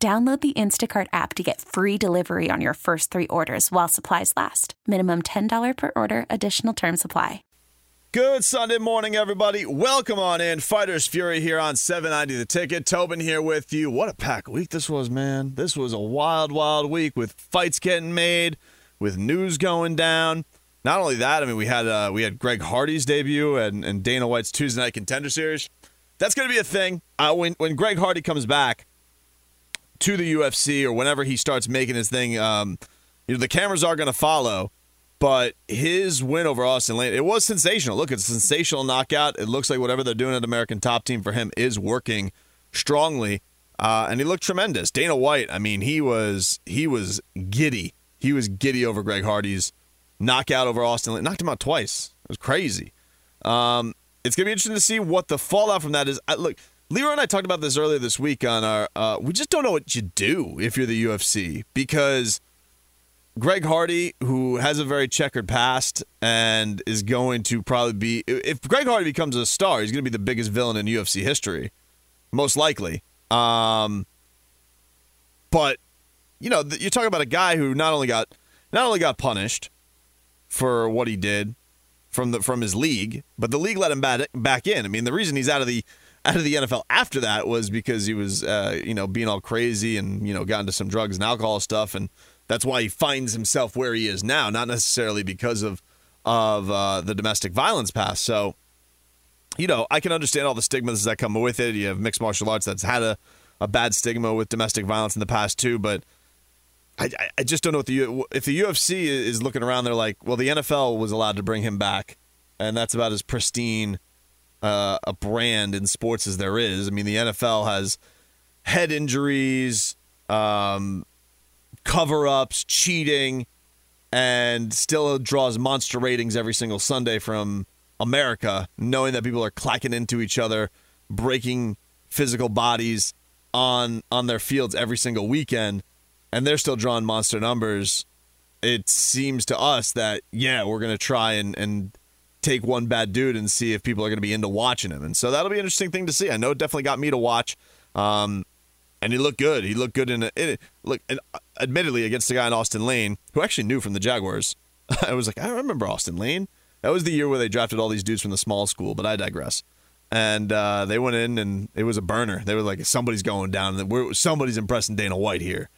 Download the Instacart app to get free delivery on your first three orders while supplies last. Minimum $10 per order, additional term supply. Good Sunday morning, everybody. Welcome on in. Fighters Fury here on 790 The Ticket. Tobin here with you. What a pack week this was, man. This was a wild, wild week with fights getting made, with news going down. Not only that, I mean, we had uh, we had Greg Hardy's debut and, and Dana White's Tuesday Night Contender Series. That's going to be a thing. Uh, when, when Greg Hardy comes back, to the UFC or whenever he starts making his thing, um, you know, the cameras are going to follow. But his win over Austin Lane, it was sensational. Look, it's a sensational knockout. It looks like whatever they're doing at American Top Team for him is working strongly, uh, and he looked tremendous. Dana White, I mean, he was he was giddy. He was giddy over Greg Hardy's knockout over Austin Lane. Knocked him out twice. It was crazy. Um, it's gonna be interesting to see what the fallout from that is. I, look, Leroy and I talked about this earlier this week on our. Uh, we just don't know what you do if you're the UFC because Greg Hardy, who has a very checkered past and is going to probably be. If Greg Hardy becomes a star, he's going to be the biggest villain in UFC history, most likely. Um, but you know, you're talking about a guy who not only got not only got punished for what he did from the from his league, but the league let him back back in. I mean, the reason he's out of the out of the NFL after that was because he was, uh, you know, being all crazy and you know got into some drugs and alcohol stuff, and that's why he finds himself where he is now. Not necessarily because of of uh, the domestic violence past. So, you know, I can understand all the stigmas that come with it. You have mixed martial arts that's had a, a bad stigma with domestic violence in the past too, but. I, I just don't know what the if the UFC is looking around. They're like, well, the NFL was allowed to bring him back, and that's about as pristine uh, a brand in sports as there is. I mean, the NFL has head injuries, um, cover ups, cheating, and still draws monster ratings every single Sunday from America, knowing that people are clacking into each other, breaking physical bodies on on their fields every single weekend, and they're still drawing monster numbers. It seems to us that yeah, we're gonna try and and take one bad dude and see if people are going to be into watching him. And so that'll be an interesting thing to see. I know it definitely got me to watch. Um, and he looked good. He looked good in, a, look, and uh, admittedly against the guy in Austin Lane who actually knew from the Jaguars. I was like, I remember Austin Lane. That was the year where they drafted all these dudes from the small school, but I digress. And uh, they went in and it was a burner. They were like, somebody's going down. We're, somebody's impressing Dana White here.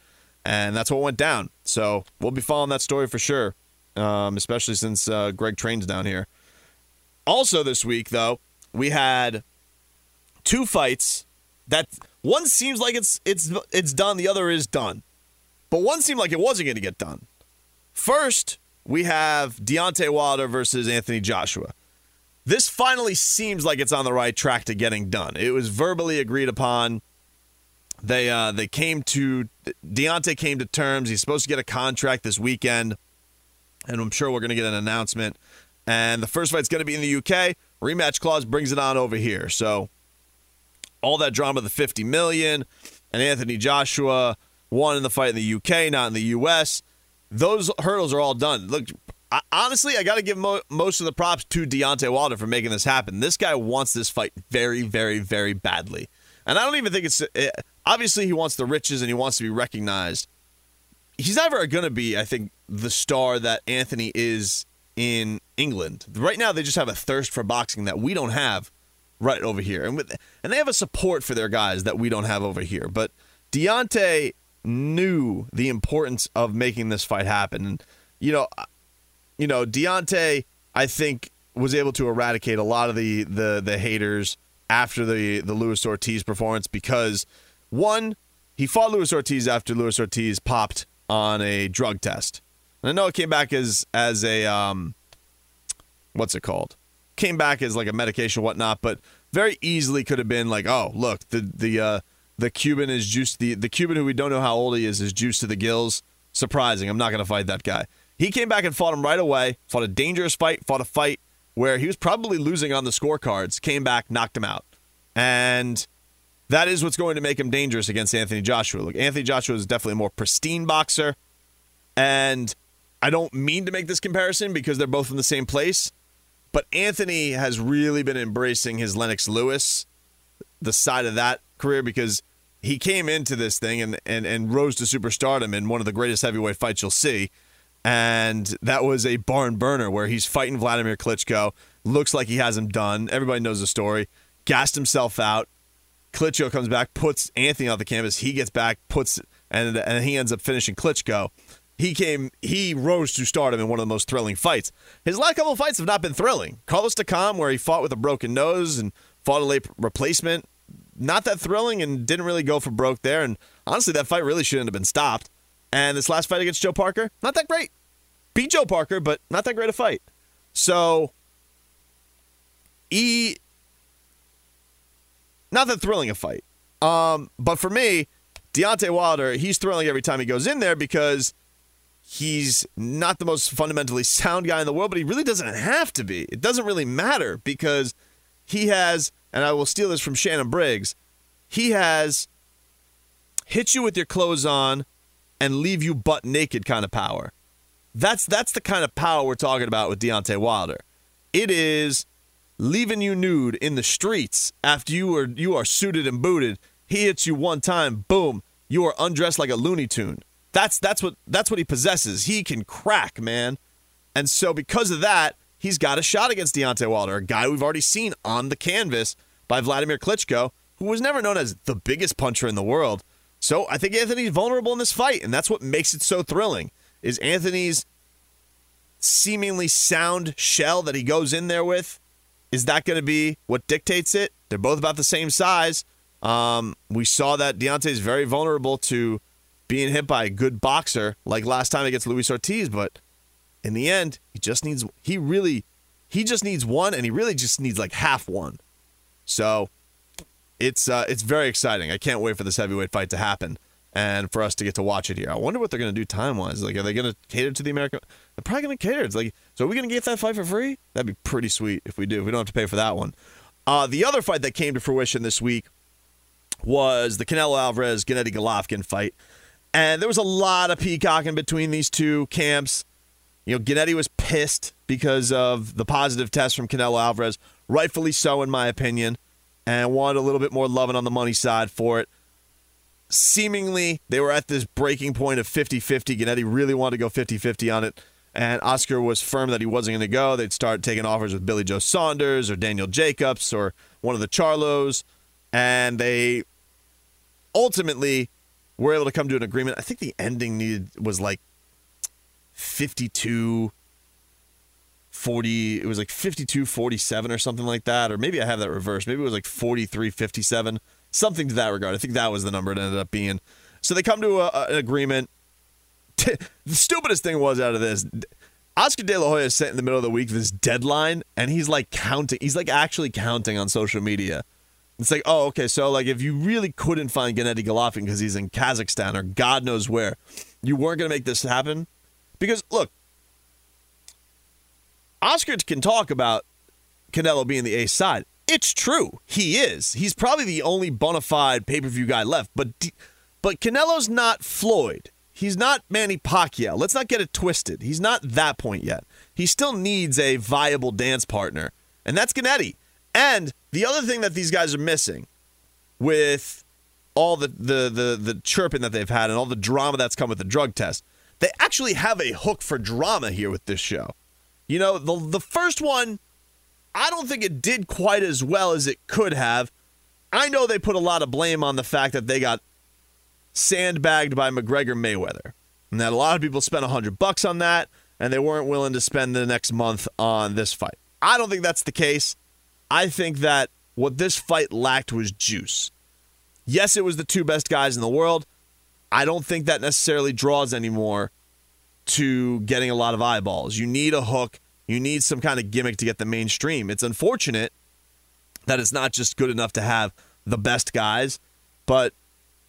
And that's what went down. So we'll be following that story for sure, um, especially since uh, Greg Train's down here. Also, this week, though, we had two fights that one seems like it's it's it's done, the other is done. But one seemed like it wasn't going to get done. First, we have Deontay Wilder versus Anthony Joshua. This finally seems like it's on the right track to getting done. It was verbally agreed upon. They uh, they came to Deontay came to terms. He's supposed to get a contract this weekend, and I'm sure we're going to get an announcement and the first fight's going to be in the UK. Rematch clause brings it on over here. So all that drama, the 50 million, and Anthony Joshua won in the fight in the UK, not in the US. Those hurdles are all done. Look, I, honestly, I got to give mo- most of the props to Deontay Wilder for making this happen. This guy wants this fight very, very, very badly. And I don't even think it's. It, eh, obviously, he wants the riches and he wants to be recognized. He's never going to be, I think, the star that Anthony is in England. Right now, they just have a thirst for boxing that we don't have right over here, and with, and they have a support for their guys that we don't have over here. But Deontay knew the importance of making this fight happen, and you know, you know, Deontay, I think was able to eradicate a lot of the the the haters after the the Luis Ortiz performance because one, he fought Luis Ortiz after Luis Ortiz popped on a drug test. I know it came back as as a um, what's it called? Came back as like a medication, whatnot, but very easily could have been like, oh, look, the the uh, the Cuban is juiced. The the Cuban who we don't know how old he is is juiced to the gills. Surprising. I'm not going to fight that guy. He came back and fought him right away. Fought a dangerous fight. Fought a fight where he was probably losing on the scorecards. Came back, knocked him out, and that is what's going to make him dangerous against Anthony Joshua. Look, Anthony Joshua is definitely a more pristine boxer, and I don't mean to make this comparison because they're both in the same place, but Anthony has really been embracing his Lennox Lewis, the side of that career, because he came into this thing and, and, and rose to superstardom in one of the greatest heavyweight fights you'll see. And that was a barn burner where he's fighting Vladimir Klitschko. Looks like he has him done. Everybody knows the story. Gassed himself out. Klitschko comes back, puts Anthony on the canvas. He gets back, puts, and and he ends up finishing Klitschko. He came, he rose to stardom in one of the most thrilling fights. His last couple of fights have not been thrilling. Carlos Takam, where he fought with a broken nose and fought a late replacement, not that thrilling and didn't really go for broke there. And honestly, that fight really shouldn't have been stopped. And this last fight against Joe Parker, not that great. Beat Joe Parker, but not that great a fight. So, he not that thrilling a fight. Um, but for me, Deontay Wilder, he's thrilling every time he goes in there because he's not the most fundamentally sound guy in the world, but he really doesn't have to be. It doesn't really matter because he has, and I will steal this from Shannon Briggs, he has hit you with your clothes on and leave you butt naked kind of power. That's that's the kind of power we're talking about with Deontay Wilder. It is leaving you nude in the streets after you are you are suited and booted. He hits you one time, boom, you are undressed like a Looney Tune. That's that's what that's what he possesses. He can crack, man. And so because of that, he's got a shot against Deontay Wilder, a guy we've already seen on the canvas by Vladimir Klitschko, who was never known as the biggest puncher in the world. So I think Anthony's vulnerable in this fight, and that's what makes it so thrilling. Is Anthony's seemingly sound shell that he goes in there with is that going to be what dictates it? They're both about the same size. Um, we saw that Deontay is very vulnerable to being hit by a good boxer, like last time against Luis Ortiz. But in the end, he just needs he really he just needs one, and he really just needs like half one. So it's uh, it's very exciting. I can't wait for this heavyweight fight to happen and for us to get to watch it here. I wonder what they're going to do time wise. Like, are they going to cater to the American? They're probably to cater. It's like, so are we going to get that fight for free? That'd be pretty sweet if we do. We don't have to pay for that one. Uh, the other fight that came to fruition this week was the Canelo Alvarez Gennady Golovkin fight, and there was a lot of peacocking between these two camps. You know, Gennady was pissed because of the positive test from Canelo Alvarez, rightfully so, in my opinion, and wanted a little bit more loving on the money side for it seemingly they were at this breaking point of 50-50. Gennady really wanted to go 50-50 on it. And Oscar was firm that he wasn't going to go. They'd start taking offers with Billy Joe Saunders or Daniel Jacobs or one of the Charlos. And they ultimately were able to come to an agreement. I think the ending needed was like 52 40 it was like 52 47 or something like that or maybe I have that reversed. Maybe it was like 43 57 something to that regard. I think that was the number it ended up being. So they come to a, an agreement. the stupidest thing was out of this. Oscar De La Hoya sent in the middle of the week this deadline, and he's like counting. He's like actually counting on social media. It's like, oh, okay, so like if you really couldn't find Gennady Golovkin because he's in Kazakhstan or God knows where, you weren't going to make this happen. Because look, Oscar can talk about Canelo being the ace side. It's true. He is. He's probably the only bona fide pay per view guy left. But but Canelo's not Floyd. He's not Manny Pacquiao. Let's not get it twisted. He's not that point yet. He still needs a viable dance partner, and that's Gennady. And the other thing that these guys are missing with all the, the the the chirping that they've had and all the drama that's come with the drug test, they actually have a hook for drama here with this show. You know, the the first one I don't think it did quite as well as it could have. I know they put a lot of blame on the fact that they got sandbagged by McGregor Mayweather. And that a lot of people spent 100 bucks on that and they weren't willing to spend the next month on this fight. I don't think that's the case. I think that what this fight lacked was juice. Yes, it was the two best guys in the world. I don't think that necessarily draws anymore to getting a lot of eyeballs. You need a hook you need some kind of gimmick to get the mainstream. It's unfortunate that it's not just good enough to have the best guys, but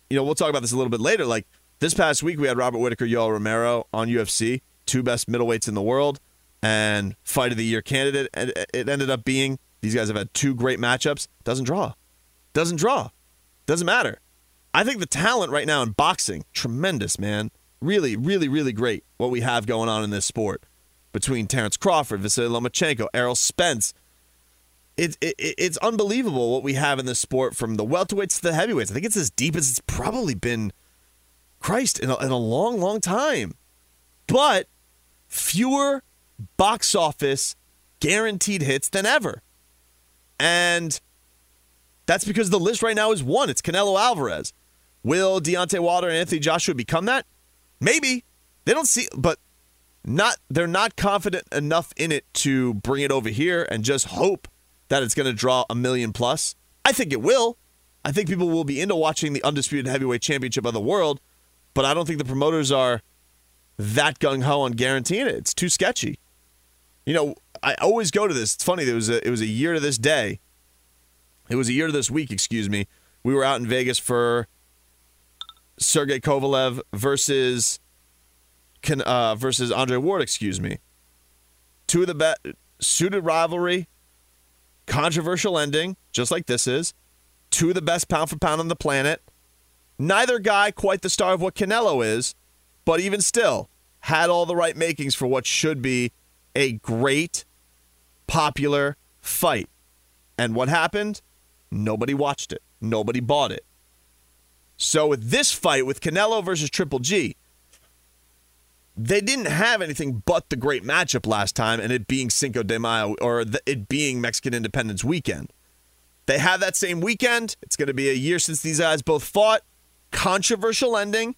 you know, we'll talk about this a little bit later. Like this past week, we had Robert Whitaker, Yoel Romero on UFC, two best middleweights in the world, and fight of the year candidate. And it ended up being these guys have had two great matchups. Doesn't draw. Doesn't draw. Doesn't matter. I think the talent right now in boxing, tremendous, man. Really, really, really great what we have going on in this sport between Terrence Crawford, Vasily Lomachenko, Errol Spence. It, it, it's unbelievable what we have in this sport from the welterweights to the heavyweights. I think it's as deep as it's probably been, Christ, in a, in a long, long time. But fewer box office guaranteed hits than ever. And that's because the list right now is one. It's Canelo Alvarez. Will Deontay Wilder and Anthony Joshua become that? Maybe. They don't see, but not. They're not confident enough in it to bring it over here and just hope that it's going to draw a million plus. I think it will. I think people will be into watching the undisputed heavyweight championship of the world, but I don't think the promoters are that gung ho on guaranteeing it. It's too sketchy. You know, I always go to this. It's funny. There was a, it was a year to this day. It was a year to this week. Excuse me. We were out in Vegas for Sergey Kovalev versus uh, versus Andre Ward. Excuse me. Two of the best suited rivalry, controversial ending, just like this is. Two of the best pound for pound on the planet. Neither guy quite the star of what Canelo is, but even still had all the right makings for what should be a great, popular fight. And what happened? Nobody watched it. Nobody bought it. So with this fight with Canelo versus Triple G, they didn't have anything but the great matchup last time, and it being Cinco de Mayo or the, it being Mexican Independence Weekend. They have that same weekend. It's going to be a year since these guys both fought. Controversial ending,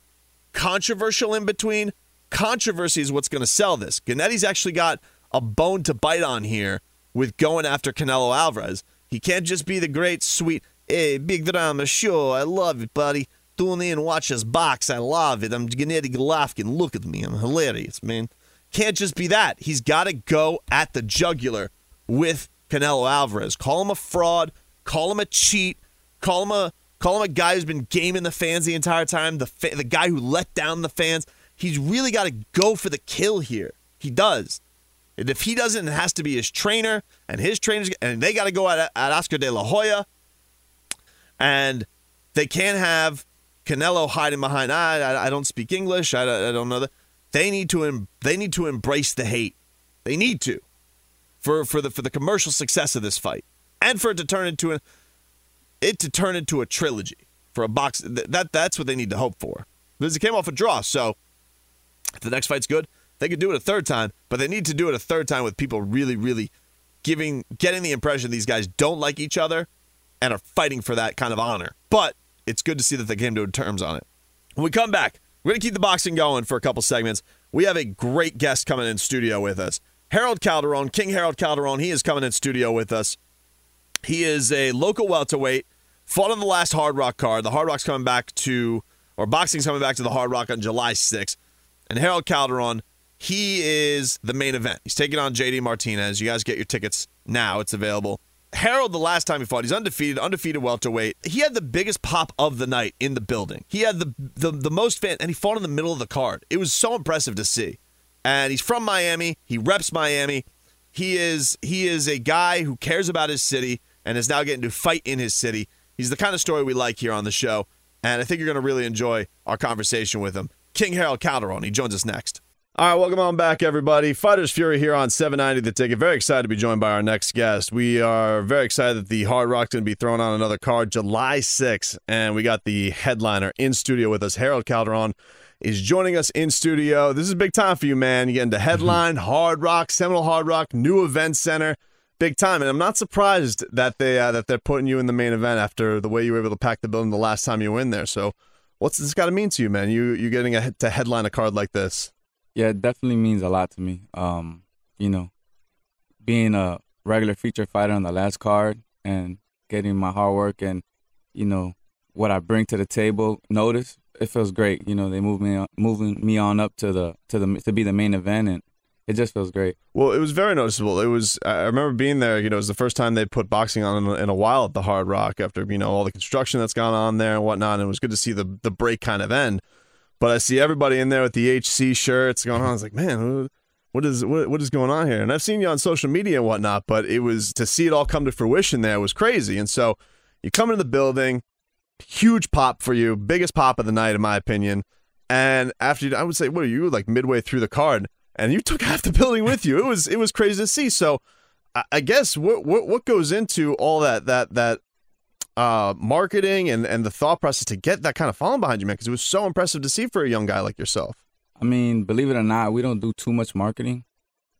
controversial in between. Controversy is what's going to sell this. Gennady's actually got a bone to bite on here with going after Canelo Alvarez. He can't just be the great, sweet. Hey, big drama, sure, I love it, buddy. Tune in, watch us box. I love it. I'm Gennady Golovkin. Look at me. I'm hilarious, man. Can't just be that. He's got to go at the jugular with Canelo Alvarez. Call him a fraud. Call him a cheat. Call him a call him a guy who's been gaming the fans the entire time. The fa- the guy who let down the fans. He's really got to go for the kill here. He does. If he doesn't, it has to be his trainer and his trainers, and they got to go at, at Oscar De La Hoya and they can't have Canelo hiding behind. I, I, I don't speak English. I, I don't know that. They need to em, they need to embrace the hate. They need to for for the for the commercial success of this fight and for it to turn into a it to turn into a trilogy for a box. That that's what they need to hope for. Because it came off a draw, so if the next fight's good, they could do it a third time. But they need to do it a third time with people really, really giving getting the impression these guys don't like each other and are fighting for that kind of honor. But it's good to see that they came to terms on it. When we come back, we're going to keep the boxing going for a couple segments. We have a great guest coming in studio with us. Harold Calderon, King Harold Calderon, he is coming in studio with us. He is a local welterweight, fought on the last Hard Rock card. The Hard Rock's coming back to, or boxing's coming back to the Hard Rock on July 6th. And Harold Calderon, he is the main event. He's taking on JD Martinez. You guys get your tickets now. It's available Harold, the last time he fought, he's undefeated, undefeated welterweight. He had the biggest pop of the night in the building. He had the, the, the most fan, and he fought in the middle of the card. It was so impressive to see. And he's from Miami. He reps Miami. He is he is a guy who cares about his city and is now getting to fight in his city. He's the kind of story we like here on the show, and I think you're going to really enjoy our conversation with him. King Harold Calderon. He joins us next. All right, welcome on back, everybody. Fighters Fury here on 790 The Ticket. Very excited to be joined by our next guest. We are very excited that the Hard Rock's going to be throwing on another card July 6th, and we got the headliner in studio with us. Harold Calderon is joining us in studio. This is a big time for you, man. You get into headline, mm-hmm. Hard Rock, Seminole Hard Rock, new event center, big time. And I'm not surprised that they uh, that they're putting you in the main event after the way you were able to pack the building the last time you were in there. So, what's this got to mean to you, man? You you getting a, to headline a card like this? Yeah, it definitely means a lot to me. Um, you know, being a regular feature fighter on the last card and getting my hard work and you know what I bring to the table notice, it feels great. You know, they move me moving me on up to the to the to be the main event and it just feels great. Well, it was very noticeable. It was. I remember being there. You know, it was the first time they put boxing on in a, in a while at the Hard Rock after you know all the construction that's gone on there and whatnot. And it was good to see the the break kind of end. But I see everybody in there with the HC shirts going on. I was like, man, what is what, what is going on here? And I've seen you on social media and whatnot, but it was to see it all come to fruition there was crazy. And so you come into the building, huge pop for you, biggest pop of the night in my opinion. And after you, I would say, what are you like midway through the card, and you took half the building with you. It was it was crazy to see. So I, guess what what what goes into all that that that uh, marketing and and the thought process to get that kind of following behind you, man? Because it was so impressive to see for a young guy like yourself. I mean, believe it or not, we don't do too much marketing.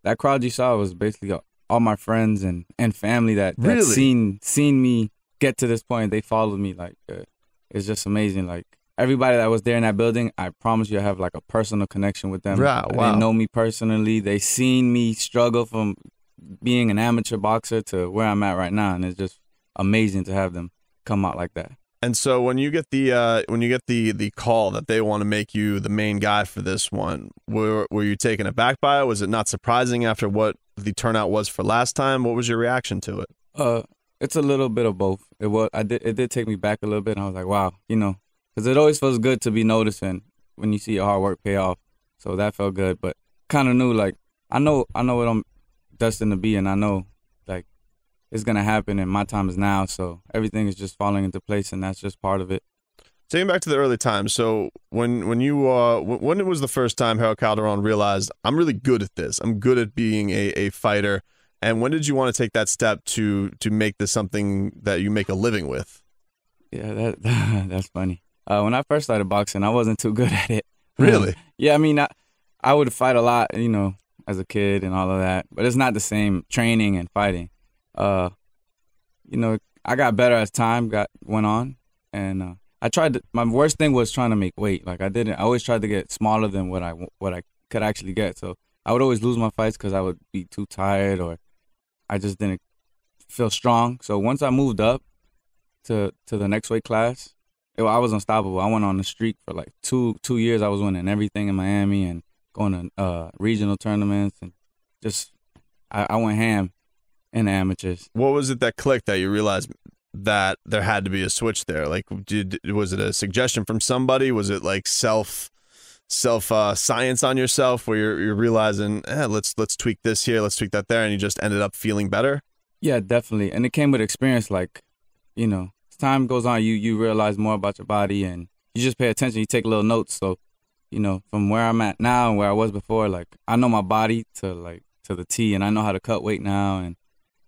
That crowd you saw was basically all my friends and, and family that, that Really? seen seen me get to this point. They followed me. Like uh, it's just amazing. Like everybody that was there in that building, I promise you, I have like a personal connection with them. Right, wow. They know me personally. They seen me struggle from being an amateur boxer to where I'm at right now, and it's just amazing to have them come out like that. And so when you get the uh, when you get the the call that they want to make you the main guy for this one, were were you taken aback by it? Was it not surprising after what the turnout was for last time? What was your reaction to it? Uh, it's a little bit of both. It was I did it did take me back a little bit. And I was like, wow, you know, because it always feels good to be noticing when you see your hard work pay off. So that felt good, but kind of knew like I know I know what I'm destined to be, and I know it's gonna happen, and my time is now. So everything is just falling into place, and that's just part of it. Taking back to the early times. So when when you uh when it was the first time Harold Calderon realized I'm really good at this. I'm good at being a, a fighter. And when did you want to take that step to to make this something that you make a living with? Yeah, that that's funny. Uh, when I first started boxing, I wasn't too good at it. Really? yeah, I mean, I, I would fight a lot, you know, as a kid and all of that, but it's not the same training and fighting. Uh, you know, I got better as time got went on, and uh, I tried. To, my worst thing was trying to make weight. Like I didn't. I always tried to get smaller than what I what I could actually get. So I would always lose my fights because I would be too tired or I just didn't feel strong. So once I moved up to to the next weight class, it, I was unstoppable. I went on the streak for like two two years. I was winning everything in Miami and going to uh, regional tournaments and just I, I went ham in amateurs. What was it that clicked that you realized that there had to be a switch there? Like did was it a suggestion from somebody? Was it like self self uh, science on yourself where you're you're realizing, eh, let's let's tweak this here, let's tweak that there, and you just ended up feeling better? Yeah, definitely. And it came with experience. Like, you know, as time goes on, you you realize more about your body, and you just pay attention. You take little notes. So, you know, from where I'm at now and where I was before, like I know my body to like to the T, and I know how to cut weight now, and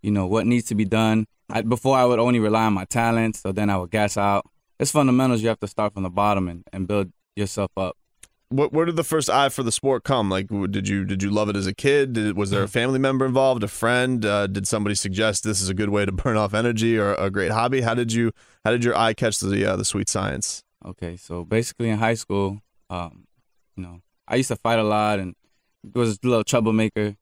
you know what needs to be done. I, before I would only rely on my talent, so then I would gas out. It's fundamentals. You have to start from the bottom and, and build yourself up. What where did the first eye for the sport come? Like, did you did you love it as a kid? Did, was there a family member involved, a friend? Uh, did somebody suggest this is a good way to burn off energy or a great hobby? How did you how did your eye catch the uh, the sweet science? Okay, so basically in high school, um, you know, I used to fight a lot and was a little troublemaker.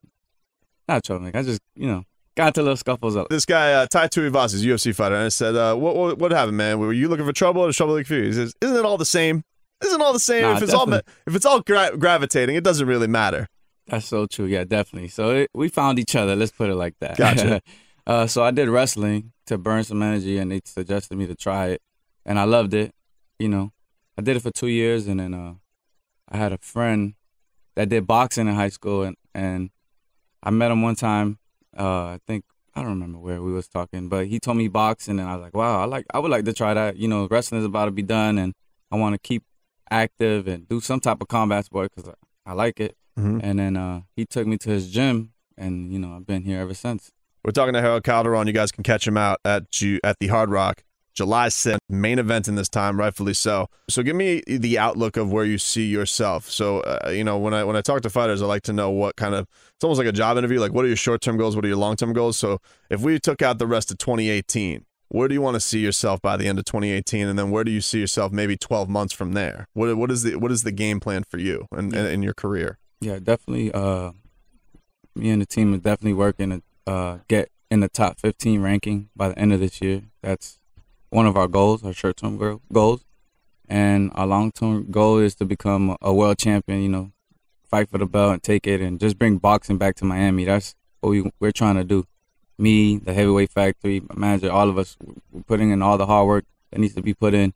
Not troublemaker. I just, you know, got little scuffles. Up. This guy uh, Tai Tuivasa is UFC fighter, and I said, uh, what, what what happened, man? Were you looking for trouble or trouble looking for you? He says, isn't it all the same? Isn't it all the same? Nah, if it's all if it's all gra- gravitating, it doesn't really matter. That's so true. Yeah, definitely. So it, we found each other. Let's put it like that. Gotcha. uh, so I did wrestling to burn some energy, and they suggested me to try it, and I loved it. You know, I did it for two years, and then uh, I had a friend that did boxing in high school, and and I met him one time. Uh, I think I don't remember where we was talking, but he told me boxing, and I was like, wow, I like I would like to try that. You know, wrestling is about to be done, and I want to keep active and do some type of combat sport because I, I like it. Mhm. And then uh, he took me to his gym, and you know I've been here ever since. We're talking to Harold Calderon. You guys can catch him out at Ju- at the Hard Rock, July 6th, main event in this time, rightfully so. So give me the outlook of where you see yourself. So uh, you know, when I when I talk to fighters, I like to know what kind of it's almost like a job interview. Like, what are your short term goals? What are your long term goals? So if we took out the rest of 2018. Where do you want to see yourself by the end of 2018, and then where do you see yourself maybe 12 months from there? What what is the what is the game plan for you and in, in your career? Yeah, definitely. Uh, me and the team are definitely working to uh, get in the top 15 ranking by the end of this year. That's one of our goals, our short-term goals, and our long-term goal is to become a world champion. You know, fight for the belt and take it and just bring boxing back to Miami. That's what we, we're trying to do. Me, the heavyweight factory, my manager, all of us, putting in all the hard work that needs to be put in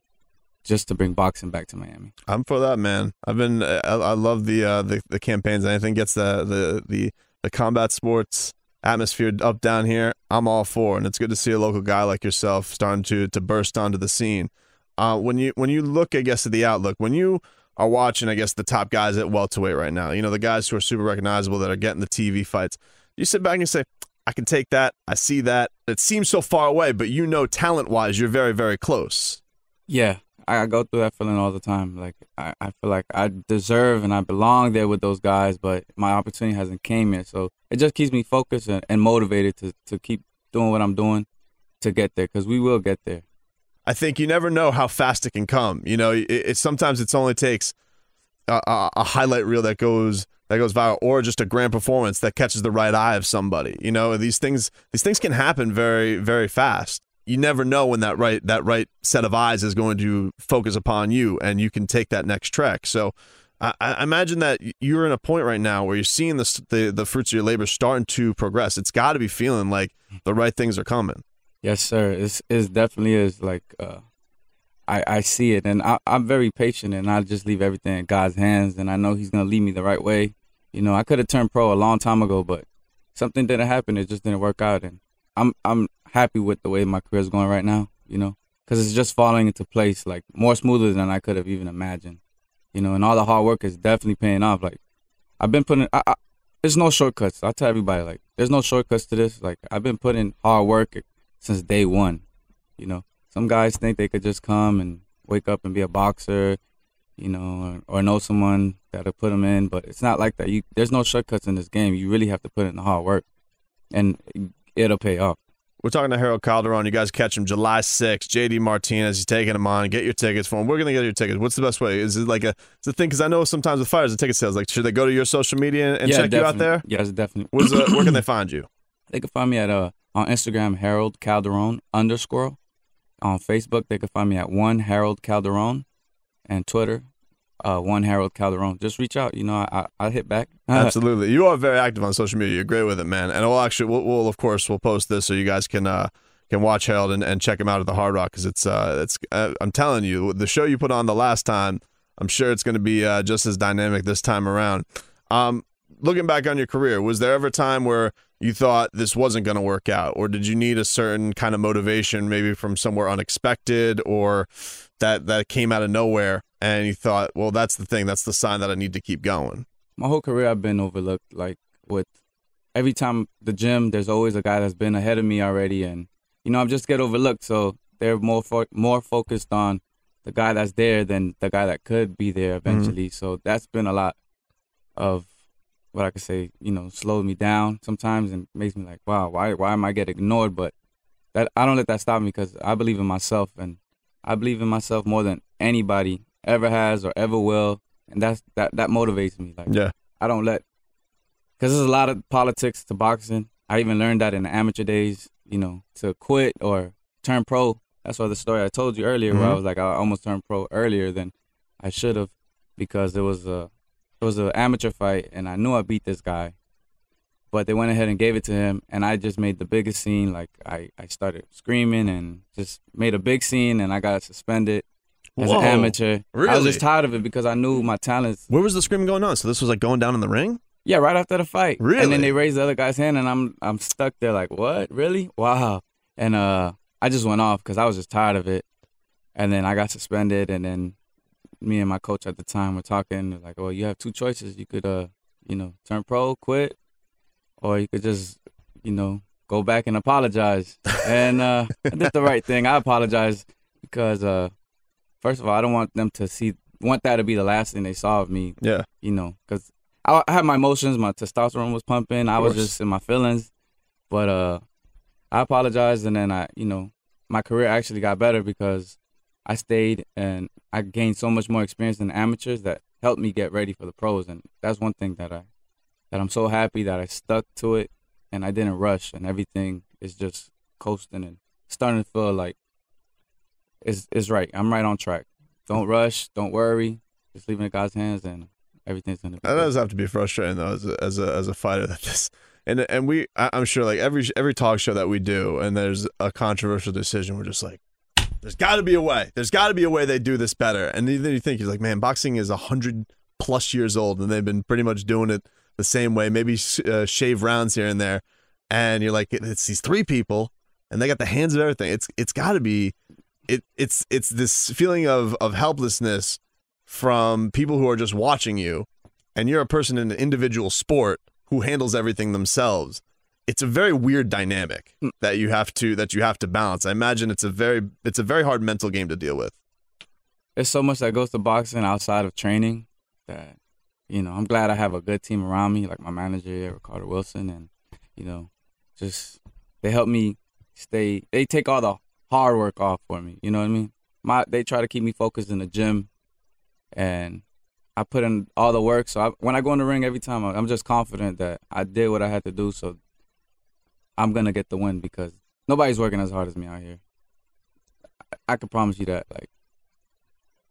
just to bring boxing back to Miami. I'm for that, man. I've been I, I love the, uh, the the campaigns. Anything gets the the the the combat sports atmosphere up down here. I'm all for, and it's good to see a local guy like yourself starting to to burst onto the scene. Uh, when you when you look, I guess, at the outlook, when you are watching, I guess, the top guys at welterweight right now, you know, the guys who are super recognizable that are getting the TV fights, you sit back and say, I can take that. I see that. It seems so far away, but you know, talent wise, you're very, very close. Yeah, I go through that feeling all the time. Like I, I feel like I deserve and I belong there with those guys, but my opportunity hasn't came yet. So it just keeps me focused and, and motivated to to keep doing what I'm doing to get there because we will get there. I think you never know how fast it can come. You know, it, it sometimes it's only takes a, a, a, highlight reel that goes that goes viral, or just a grand performance that catches the right eye of somebody. You know, these things these things can happen very very fast you never know when that right that right set of eyes is going to focus upon you, and you can take that next trek. So. I, I imagine that you're in a point right now where you're seeing the, the, the fruits of your labor starting to progress. It's got to be feeling like the right things are coming. Yes, sir. It's, it definitely is like uh, I, I see it, and I, I'm very patient, and I just leave everything in God's hands, and I know He's gonna lead me the right way. You know, I could have turned pro a long time ago, but something didn't happen. It just didn't work out, and I'm I'm happy with the way my career is going right now. You know, because it's just falling into place like more smoother than I could have even imagined. You know, and all the hard work is definitely paying off. Like I've been putting, I, I, there's no shortcuts. I tell everybody like, there's no shortcuts to this. Like I've been putting hard work since day one. You know, some guys think they could just come and wake up and be a boxer, you know, or, or know someone that'll put them in, but it's not like that. You there's no shortcuts in this game. You really have to put in the hard work, and it'll pay off. We're talking to Harold Calderon. You guys catch him July 6th. JD Martinez, he's taking him on. Get your tickets for him. We're going to get your tickets. What's the best way? Is it like a, it's a thing? Because I know sometimes with fighters, the ticket sales, like, should they go to your social media and yeah, check definitely. you out there? Yes, definitely. Where's, uh, where can they find you? They can find me at uh, on Instagram, Harold Calderon underscore. On Facebook, they can find me at one Harold Calderon. And Twitter, uh, one Harold Calderon. Just reach out. You know, I I hit back. Absolutely, you are very active on social media. You're great with it, man. And we'll actually, we'll, we'll of course, we'll post this so you guys can uh, can watch Harold and, and check him out at the Hard Rock because it's uh, it's uh, I'm telling you, the show you put on the last time, I'm sure it's going to be uh, just as dynamic this time around. Um, looking back on your career, was there ever a time where you thought this wasn't going to work out, or did you need a certain kind of motivation, maybe from somewhere unexpected, or that that came out of nowhere, and you thought, well, that's the thing, that's the sign that I need to keep going? My whole career, I've been overlooked. Like with every time the gym, there's always a guy that's been ahead of me already, and you know, I just get overlooked. So they're more fo- more focused on the guy that's there than the guy that could be there eventually. Mm-hmm. So that's been a lot of what I could say, you know, slows me down sometimes and makes me like, wow, why why am I getting ignored? But that I don't let that stop me because I believe in myself and I believe in myself more than anybody ever has or ever will, and that's that that motivates me. Like, yeah, I don't let because there's a lot of politics to boxing. I even learned that in the amateur days. You know, to quit or turn pro. That's why the story I told you earlier, mm-hmm. where I was like, I almost turned pro earlier than I should have because it was a it was an amateur fight, and I knew I beat this guy, but they went ahead and gave it to him, and I just made the biggest scene. Like I, I started screaming and just made a big scene, and I got suspended as Whoa, an amateur. Really? I was just tired of it because I knew my talents. Where was the screaming going on? So this was like going down in the ring. Yeah, right after the fight. Really? And then they raised the other guy's hand, and I'm I'm stuck there like, what? Really? Wow. And uh, I just went off because I was just tired of it, and then I got suspended, and then me and my coach at the time were talking like, "Oh, you have two choices. You could, uh, you know, turn pro, quit, or you could just, you know, go back and apologize." and uh, I did the right thing. I apologized because, uh, first of all, I don't want them to see want that to be the last thing they saw of me. Yeah, you know, because I, I had my emotions, my testosterone was pumping. I was just in my feelings, but uh, I apologized, and then I, you know, my career actually got better because I stayed and I gained so much more experience than amateurs that helped me get ready for the pros. And that's one thing that I that I'm so happy that I stuck to it and I didn't rush and everything is just coasting and starting to feel like it's it's right. I'm right on track. Don't rush, don't worry. Just leave it in God's hands and everything's gonna be. That does have to be frustrating though, as a as a, as a fighter. That this and and we, I, I'm sure, like every every talk show that we do, and there's a controversial decision, we're just like, there's got to be a way. There's got to be a way they do this better. And then you think you're like, man, boxing is a hundred plus years old, and they've been pretty much doing it the same way. Maybe uh, shave rounds here and there, and you're like, it's these three people, and they got the hands of everything. It's it's got to be, it it's it's this feeling of of helplessness from people who are just watching you, and you're a person in an individual sport who handles everything themselves. It's a very weird dynamic hmm. that you have to that you have to balance. I imagine it's a very it's a very hard mental game to deal with. There's so much that goes to boxing outside of training that you know. I'm glad I have a good team around me, like my manager Ricardo Wilson, and you know, just they help me stay. They take all the hard work off for me. You know what I mean? My they try to keep me focused in the gym, and I put in all the work. So I, when I go in the ring every time, I'm just confident that I did what I had to do. So I'm gonna get the win because nobody's working as hard as me out here. I, I can promise you that. Like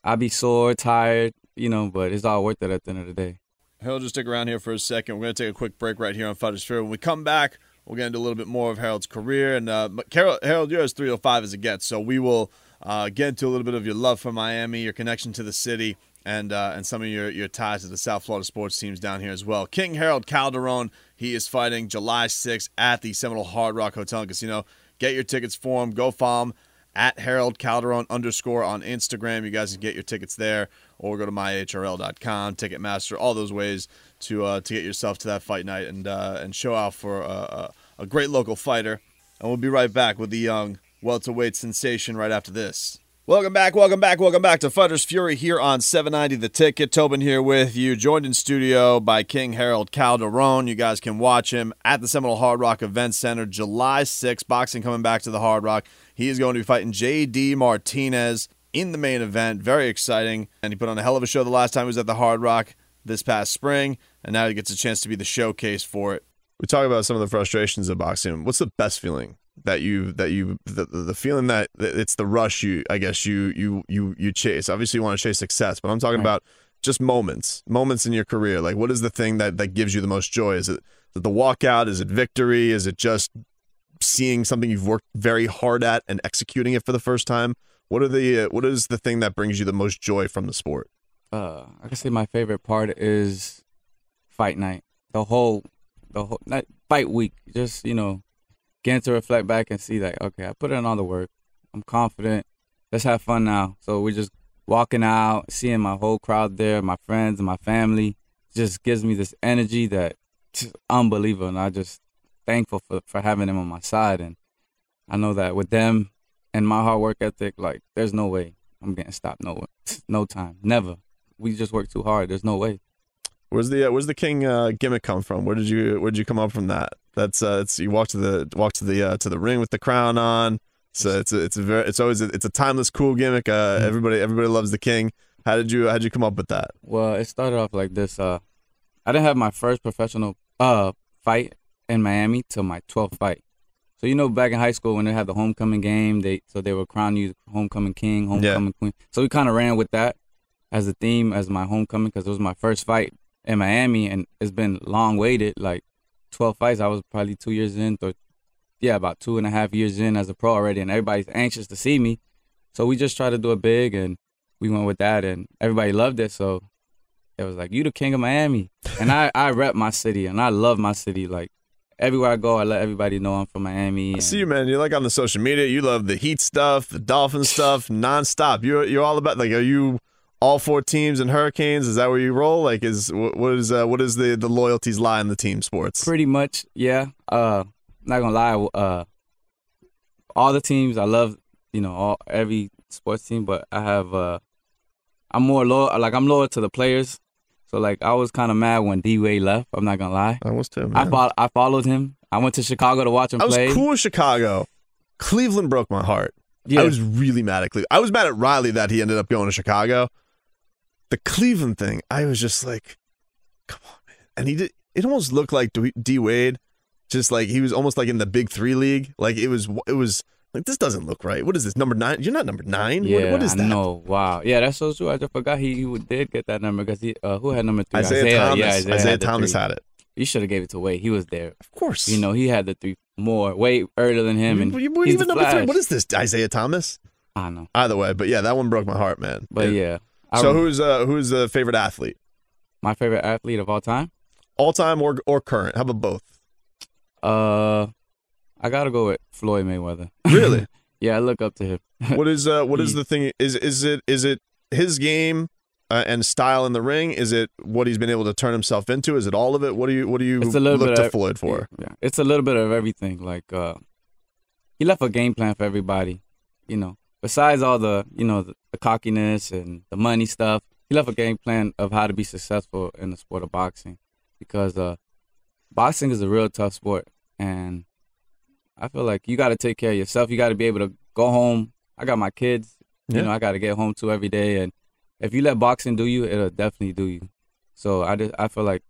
I'll be sore, tired, you know, but it's all worth it at the end of the day. Harold, just stick around here for a second. We're going to take a quick break right here on Fighters Fury. When we come back, we'll get into a little bit more of Harold's career. And uh, Harold, Harold, you're as 305 as it gets, so we will uh, get into a little bit of your love for Miami, your connection to the city, and uh, and some of your, your ties to the South Florida sports teams down here as well. King Harold Calderon, he is fighting July 6th at the Seminole Hard Rock Hotel and Casino. Get your tickets for him. Go follow him at Harold Calderon underscore on Instagram. You guys can get your tickets there or go to myhrl.com, Ticketmaster, all those ways to uh, to get yourself to that fight night and uh, and show out for a, a, great local fighter. And we'll be right back with the young welterweight sensation right after this. Welcome back, welcome back, welcome back to Fighters Fury here on 790 The Ticket. Tobin here with you, joined in studio by King Harold Calderon. You guys can watch him at the Seminole Hard Rock Event Center July 6th. Boxing coming back to the Hard Rock. He is going to be fighting J.D. Martinez in the main event. Very exciting. And he put on a hell of a show the last time he was at the Hard Rock this past spring, and now he gets a chance to be the showcase for it. We talk about some of the frustrations of boxing. What's the best feeling that you that you the, the feeling that it's the rush you I guess you you you you chase. Obviously you want to chase success, but I'm talking right. about just moments, moments in your career. Like what is the thing that that gives you the most joy? Is it the walkout? Is it victory? Is it just seeing something you've worked very hard at and executing it for the first time? What are the uh, what is the thing that brings you the most joy from the sport? Uh, I can say my favorite part is fight night. The whole the whole not fight week. Just you know, getting to reflect back and see like, okay, I put in all the work. I'm confident. Let's have fun now. So we're just walking out, seeing my whole crowd there, my friends and my family. Just gives me this energy that unbelievable, and I just thankful for for having them on my side. And I know that with them and my hard work ethic, like there's no way I'm getting stopped. No, no time, never. We just work too hard. There's no way. Where's the uh, where's the king uh, gimmick come from? Where did you where did you come up from that? That's uh, it's you walk to the walk to the uh, to the ring with the crown on. So it's a, it's a very it's always a, it's a timeless cool gimmick. Uh, mm-hmm. Everybody everybody loves the king. How did you how did you come up with that? Well, it started off like this. Uh, I didn't have my first professional uh fight in Miami till my 12th fight. So you know, back in high school when they had the homecoming game, they so they would crown you homecoming king, homecoming yeah. queen. So we kind of ran with that as a theme as my homecoming because it was my first fight in Miami, and it's been long waited, like 12 fights. I was probably two years in, or yeah, about two and a half years in as a pro already, and everybody's anxious to see me. So we just tried to do it big, and we went with that, and everybody loved it. So it was like, you the king of Miami, and I I rep my city, and I love my city, like everywhere I go, I let everybody know I'm from Miami. I see you, man. You're like on the social media. You love the Heat stuff, the Dolphin stuff, nonstop. You're you're all about like. Are you all four teams and Hurricanes? Is that where you roll? Like, is what is uh, what is the the loyalties lie in the team sports? Pretty much, yeah. Uh, not gonna lie. Uh, all the teams I love. You know, all every sports team, but I have. Uh, I'm more loyal. Like I'm loyal to the players so like I was kind of mad when D Wade left. I'm not gonna lie. I was too. Man. I fo- I followed him. I went to Chicago to watch him I play. was cool with Chicago. Cleveland broke my heart. Yeah. I was really mad at Cleveland. I was mad at Riley that he ended up going to Chicago. The Cleveland thing, I was just like, come on, man. And he did. It almost looked like D Wade, just like he was almost like in the Big Three league. Like it was, it was Like this doesn't look right. What is this number nine? You're not number nine. Yeah, what, what is I that? know. Wow. Yeah, that's so true. I just forgot he, he did get that number because he uh, who had number three? Isaiah, Thomas. Yeah, Isaiah, Isaiah, had Thomas three. had it. You should have gave it to Wade. He was there. Of course. You know, he had the three more way earlier than him, and you, you, he's even number three. What is this? Isaiah Thomas. I know, Either way, but yeah, that one broke my heart, man. but yeah. I So who's uh who's the favorite athlete? my favorite athlete of all time? All time or or current? How about both? Uh, I gotta go with Floyd Mayweather. Really? yeah, I look up to him. what is uh what is the thing? Is is it is it his game uh, and style in the ring? Is it what he's been able to turn himself into? Is it all of it? What do you what do you It's a little look bit to of- Floyd for? Yeah, it's a little bit of everything. Like uh, he left a game plan for everybody. You know, besides all the you know the, the cockiness and the money stuff, he left a game plan of how to be successful in the sport of boxing. Because uh, boxing is a real tough sport, and I feel like you got to take care of yourself. You got to be able to go home. I got my kids. Yeah. You know, I got to get home to every day, and if you let boxing do you, it'll definitely do you. So I just I feel like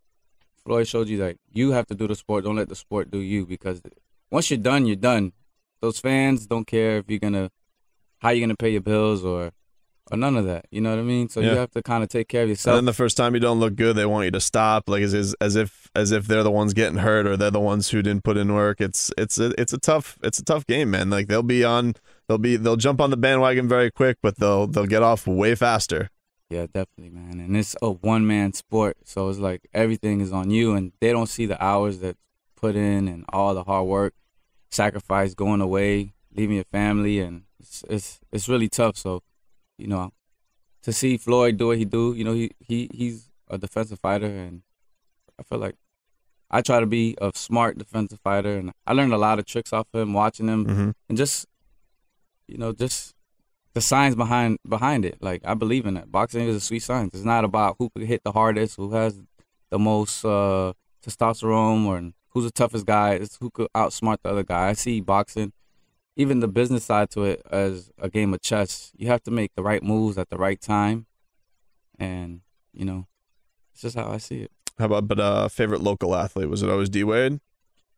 Floyd showed you that you have to do the sport. Don't let the sport do you because once you're done, you're done. Those fans don't care if you're gonna how you're gonna pay your bills or or none of that. You know what I mean? So Yeah. you have to kind of take care of yourself. And then the first time you don't look good, they want you to stop, like as as, as if as if they're the ones getting hurt or they're the ones who didn't put in work. It's it's a it's a tough it's a tough game, man. Like they'll be on they'll be they'll jump on the bandwagon very quick, but they'll they'll get off way faster. yeah, definitely, man. And it's a one man sport, so it's like everything is on you, and they don't see the hours that put in and all the hard work, sacrifice, going away, leaving your family, and it's it's it's really tough. So, you know, to see Floyd do what he do, you know, he he he's a defensive fighter, and I feel like I try to be a smart defensive fighter, and I learned a lot of tricks off him, watching him, Mm-hmm. and just you know just the science behind behind it. Like i believe in that. Boxing is a sweet science. It's not about who could hit the hardest who has the most uh testosterone or who's the toughest guy. It's who could outsmart the other guy. I see boxing even the business side to it as a game of chess you have to make the right moves at the right time and you know it's just how i see it How about but uh favorite local athlete? Was it always D Wade?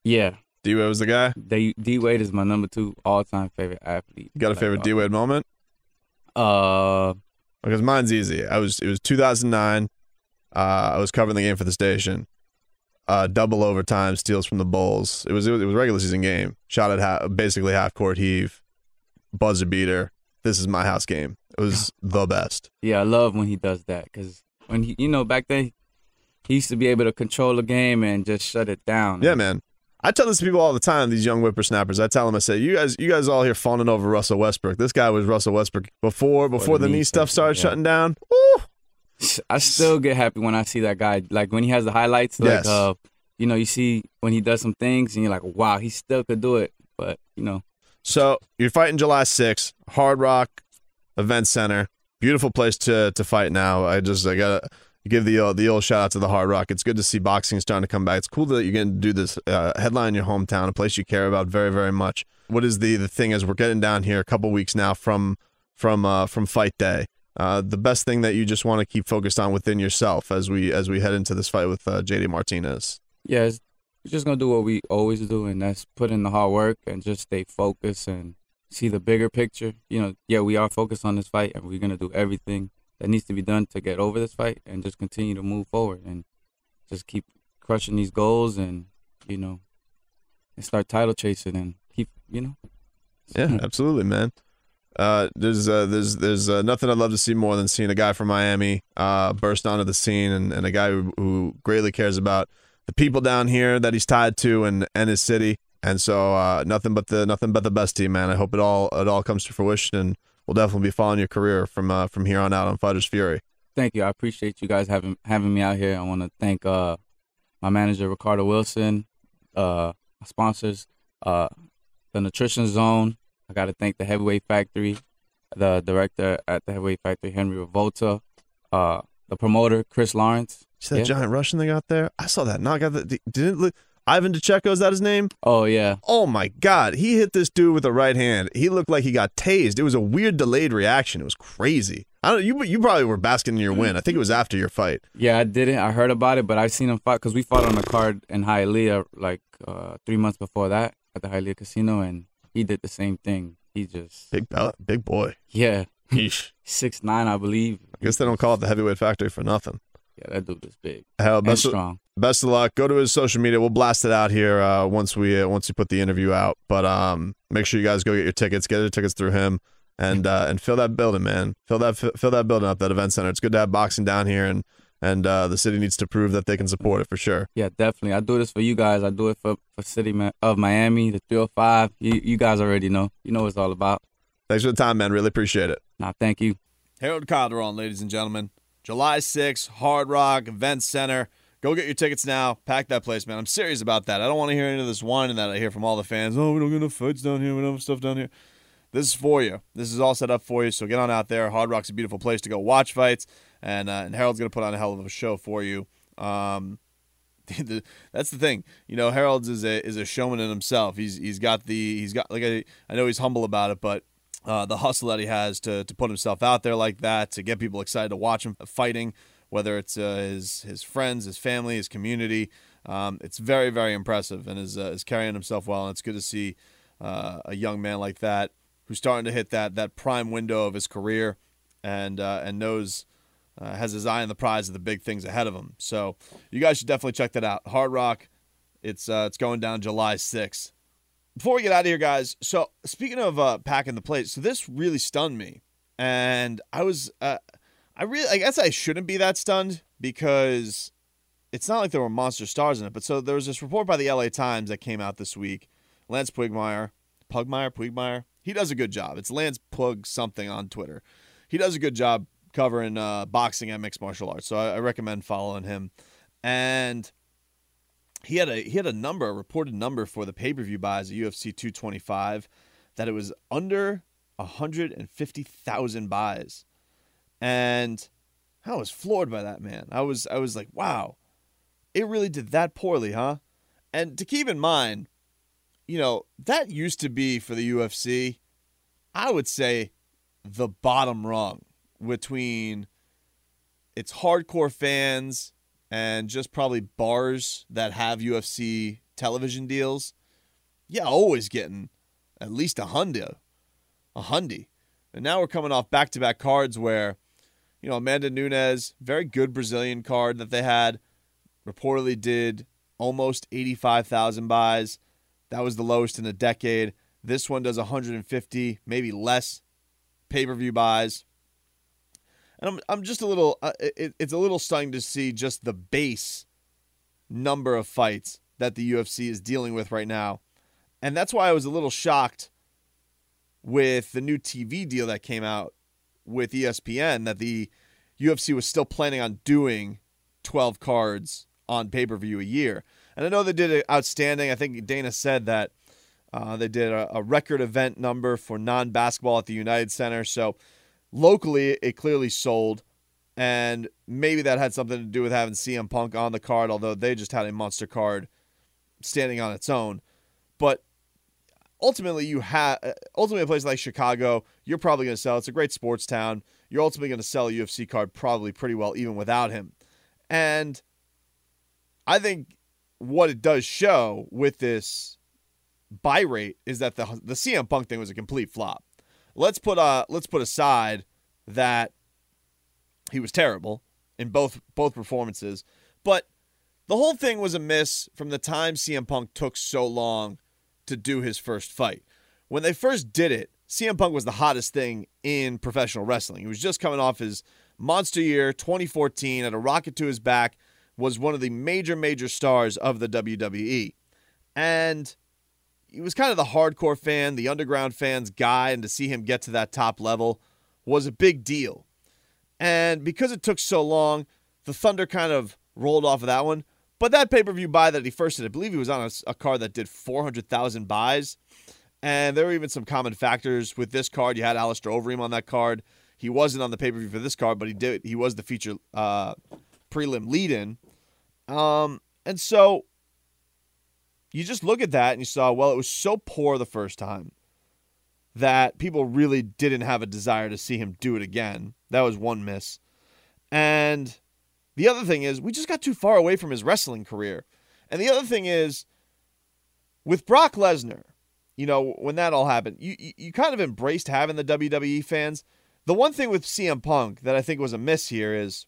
yeah D Wade was the guy. D Wade is my number two all time favorite athlete. You got a Like, favorite D Wade moment? Uh, Because mine's easy. I was it was 2009. Uh, I was covering the game for the station. Uh, double overtime steals from the Bulls. It was it was, it was a regular season game. Shot at half, basically half court heave, buzzer beater. This is my house game. It was the best. Yeah, I love when he does that because when he, you know, back then he used to be able to control the game and just shut it down. Yeah, man. I tell this to people all the time. These young whippersnappers. I tell them, I say, you guys, you guys all here fawning over Russell Westbrook. This guy was Russell Westbrook before before the the knee knee stuff started surgery, shutting down. Woo! I still get happy when I see that guy. Like when he has the highlights, like Yes. uh, you know, you see when he does some things and you're like, wow, he still could do it. But you know, So you're fighting July 6th, Hard Rock Event Center. Beautiful place to to fight now. I just I gotta give the uh, the old shout out to the Hard Rock. It's good to see boxing starting to come back. It's cool that you're getting to do this uh, headline in your hometown, a place you care about very very much. What is the the thing as we're getting down here a couple weeks now from from uh, from fight day. Uh, the best thing that you just want to keep focused on within yourself as we as we head into this fight with uh, JD Martinez. yeah, it's, we're just gonna do what we always do, and that's put in the hard work and just stay focused and see the bigger picture. You know, yeah, we are focused on this fight, and we're gonna do everything that needs to be done to get over this fight, and just continue to move forward and just keep crushing these goals, and you know, and start title chasing and keep, you know. Yeah, absolutely, man. Uh, there's uh, there's there's uh, nothing I'd love to see more than seeing a guy from Miami uh, burst onto the scene and, and a guy who, who greatly cares about the people down here that he's tied to and, and his city. And so uh, nothing but the nothing but the best team, man. I hope it all it all comes to fruition, and we'll definitely be following your career from uh, from here on out on Fighters Fury. thank you. I appreciate you guys having having me out here. I want to thank uh my manager Ricardo Wilson, uh sponsors, uh the Nutrition Zone. I got to thank the Heavyweight Factory, the director at the Heavyweight Factory Henry Revolta, uh the promoter Chris Lawrence. See that Yeah. giant Russian they got there? I saw that knockout. That didn't look. Ivan Dychko, is that his name? Oh yeah, Oh my God, he hit this dude with the right hand. He looked like he got tased. It was a weird delayed reaction. It was crazy. I don't. You you probably were basking in your win. I think it was after your fight. yeah. I didn't. I heard about it, but I've seen him fight because we fought on the card in Hialeah like uh three months before that at the Hialeah Casino, and he did the same thing. he just Big belt, big boy. yeah, six nine, I believe. I guess they don't call it the heavyweight factory for nothing. Yeah, that dude is big Hell, and best of, strong. best of luck. Go to his social media. We'll blast it out here uh, once we uh, once we put the interview out. But um, make sure you guys go get your tickets. Get your tickets through him and uh, and fill that building, man. Fill that fill that building up, that event center. It's good to have boxing down here, and and uh, the city needs to prove that they can support it for sure. Yeah, definitely. I do this for you guys. I do it for for City Ma- of Miami, the 305. You you guys already know. You know what it's all about. Thanks for the time, man. Really appreciate it. Nah, thank you. Harold Calderon, ladies and gentlemen. July 6th, Hard Rock Event Center. Go get your tickets now. Pack that place, man. I'm serious about that. I don't want to hear any of this whining that I hear from all the fans. Oh, we don't get enough fights down here. We don't have stuff down here. This is for you. This is all set up for you. So get on out there. Hard Rock's a beautiful place to go watch fights, and uh, and Harold's gonna put on a hell of a show for you. Um, the, that's the thing. You know, Harold's is a is a showman in himself. He's he's got the he's got like I, I know he's humble about it, but uh, the hustle that he has to to put himself out there like that to get people excited to watch him fighting, whether it's uh, his his friends, his family, his community. Um, it's very very impressive and is uh, is carrying himself well. And it's good to see uh, a young man like that who's starting to hit that that prime window of his career and uh, and knows uh, has his eye on the prize of the big things ahead of him. So you guys should definitely check that out. Hard Rock, it's uh, it's going down July 6th. Before we get out of here, guys. So speaking of uh, packing the plate, so this really stunned me, and I was uh, I really I guess I shouldn't be that stunned because it's not like there were monster stars in it. But so there was this report by the LA Times that came out this week. Lance Pugmire, Pugmire, Pugmire. He does a good job. It's Lance Pug something on Twitter. He does a good job covering uh, boxing and mixed martial arts. So I, I recommend following him. And he had a he had a number, a reported number for the pay per view buys at UFC 225 that it was under 150,000 buys, and I was floored by that man. I was I was like, wow, it really did that poorly, huh? And to keep in mind, you know that used to be for the UFC. I would say the bottom rung between its hardcore fans and just probably bars that have UFC television deals. Yeah, always getting at least a hundo, a hundy. And now we're coming off back-to-back cards where, you know, Amanda Nunes, very good Brazilian card that they had, reportedly did almost 85,000 buys. That was the lowest in a decade. This one does 150, maybe less pay-per-view buys. And I'm, I'm just a little, uh, it, it's a little stunning to see just the base number of fights that the UFC is dealing with right now. And that's why I was a little shocked with the new TV deal that came out with ESPN that the UFC was still planning on doing 12 cards on pay per view a year. And I know they did outstanding. I think Dana said that uh, they did a, a record event number for non basketball at the United Center. So locally, it clearly sold. And maybe that had something to do with having CM Punk on the card, although they just had a monster card standing on its own. But ultimately, you have uh, ultimately a place like Chicago, you're probably going to sell. It's a great sports town. You're ultimately going to sell a UFC card probably pretty well, even without him. And I think what it does show with this buy rate is that the the CM Punk thing was a complete flop. Let's put uh let's put aside that he was terrible in both both performances, but the whole thing was a miss from the time CM Punk took so long to do his first fight. When they first did it, CM Punk was the hottest thing in professional wrestling. He was just coming off his monster year 2014 at a rocket to his back was one of the major major stars of the WWE. And he was kind of the hardcore fan, the underground fans guy, and to see him get to that top level was a big deal. And because it took so long, the Thunder kind of rolled off of that one. But that pay per view buy that he first did, I believe he was on a, a card that did 400,000 buys. And there were even some common factors with this card. You had Alistair Overeem on that card. He wasn't on the pay per view for this card, but he did. He was the feature uh, prelim lead in. Um, and so you just look at that and you saw, well, it was so poor the first time that people really didn't have a desire to see him do it again. That was one miss. And the other thing is, we just got too far away from his wrestling career. And the other thing is, with Brock Lesnar, you know, when that all happened, you you kind of embraced having the WWE fans. The one thing with CM Punk that I think was a miss here is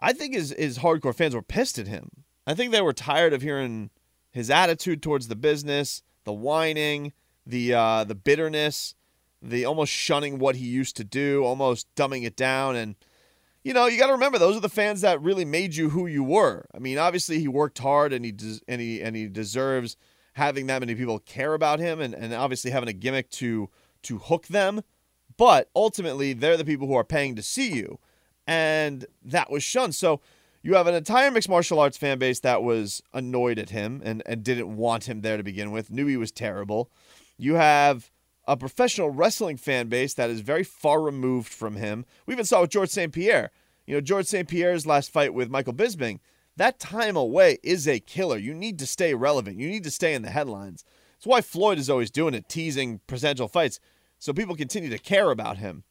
I think his his hardcore fans were pissed at him. I think they were tired of hearing his attitude towards the business, the whining, the uh, the bitterness, the almost shunning what he used to do, almost dumbing it down. And you know, you got to remember those are the fans that really made you who you were. I mean, obviously he worked hard and he des- and he and he deserves having that many people care about him and, and obviously having a gimmick to to hook them. But ultimately, they're the people who are paying to see you. And that was shunned. So you have an entire mixed martial arts fan base that was annoyed at him and, and didn't want him there to begin with, knew he was terrible. You have a professional wrestling fan base that is very far removed from him. We even saw with Georges St. Pierre. You know, Georges St. Pierre's last fight with Michael Bisping, that time away is a killer. You need to stay relevant. You need to stay in the headlines. That's why Floyd is always doing it, teasing potential fights, so people continue to care about him.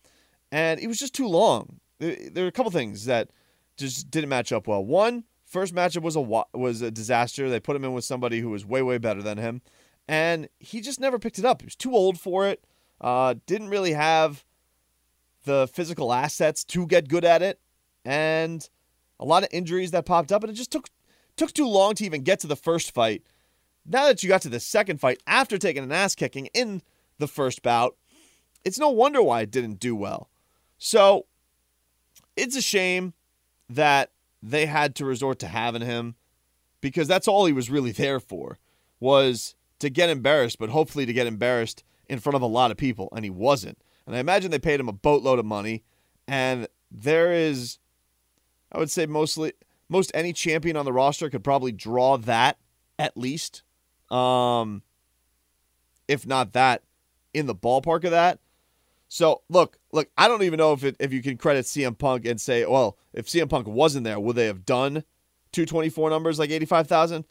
And it was just too long. There are a couple things that just didn't match up well. One, first matchup was a was a disaster. They put him in with somebody who was way way better than him, and he just never picked it up. He was too old for it. Uh, didn't really have the physical assets to get good at it, and a lot of injuries that popped up, and it just took took too long to even get to the first fight. Now that you got to the second fight after taking an ass kicking in the first bout, it's no wonder why it didn't do well. So it's a shame that they had to resort to having him because that's all he was really there for was to get embarrassed, but hopefully to get embarrassed in front of a lot of people, and he wasn't. And I imagine they paid him a boatload of money, and there is, I would say, mostly most any champion on the roster could probably draw that at least, um, if not that, in the ballpark of that. So look, look, I don't even know if it, if you can credit CM Punk and say, well, if CM Punk wasn't there, would they have done 224 numbers like 85,000?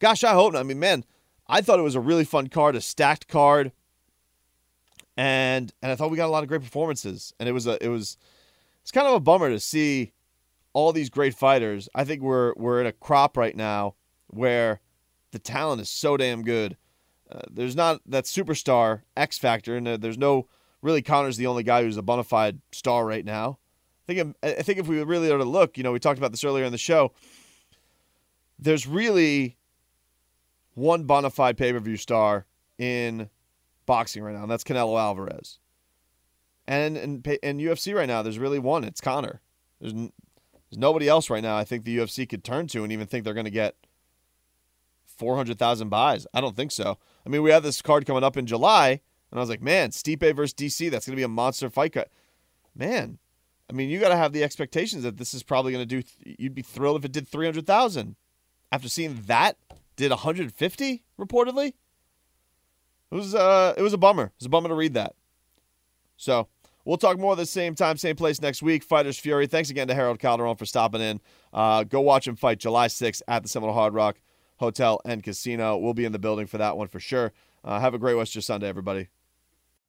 Gosh, I hope not. I mean, man, I thought it was a really fun card, a stacked card, and and I thought we got a lot of great performances. And it was a it was it's kind of a bummer to see all these great fighters. I think we're we're in a crop right now where the talent is so damn good. Uh, there's not that superstar X factor, and there's no really Conor's the only guy who's a bona fide star right now. I think I think if we really are to look, you know, we talked about this earlier in the show. There's really one bona fide pay per view star in boxing right now, and that's Canelo Alvarez. And in, in UFC right now, there's really one. It's Connor. There's, there's nobody else right now. I think the UFC could turn to and even think they're going to get four hundred thousand buys. I don't think so. I mean, we have this card coming up in July and I was like, man, Stipe versus DC, that's going to be a monster fight. Cut. Man, I mean, you got to have the expectations that this is probably going to do. You'd be thrilled if it did 300,000. After seeing that, did 150 reportedly. It was uh, it was a bummer. It was a bummer to read that. So we'll talk more the same time, same place next week. Fighters Fury. Thanks again to Harold Calderon for stopping in. Uh, go watch him fight July 6th at the Seminole Hard Rock Hotel and Casino. We'll be in the building for that one for sure. Uh, have a great West Sunday, everybody.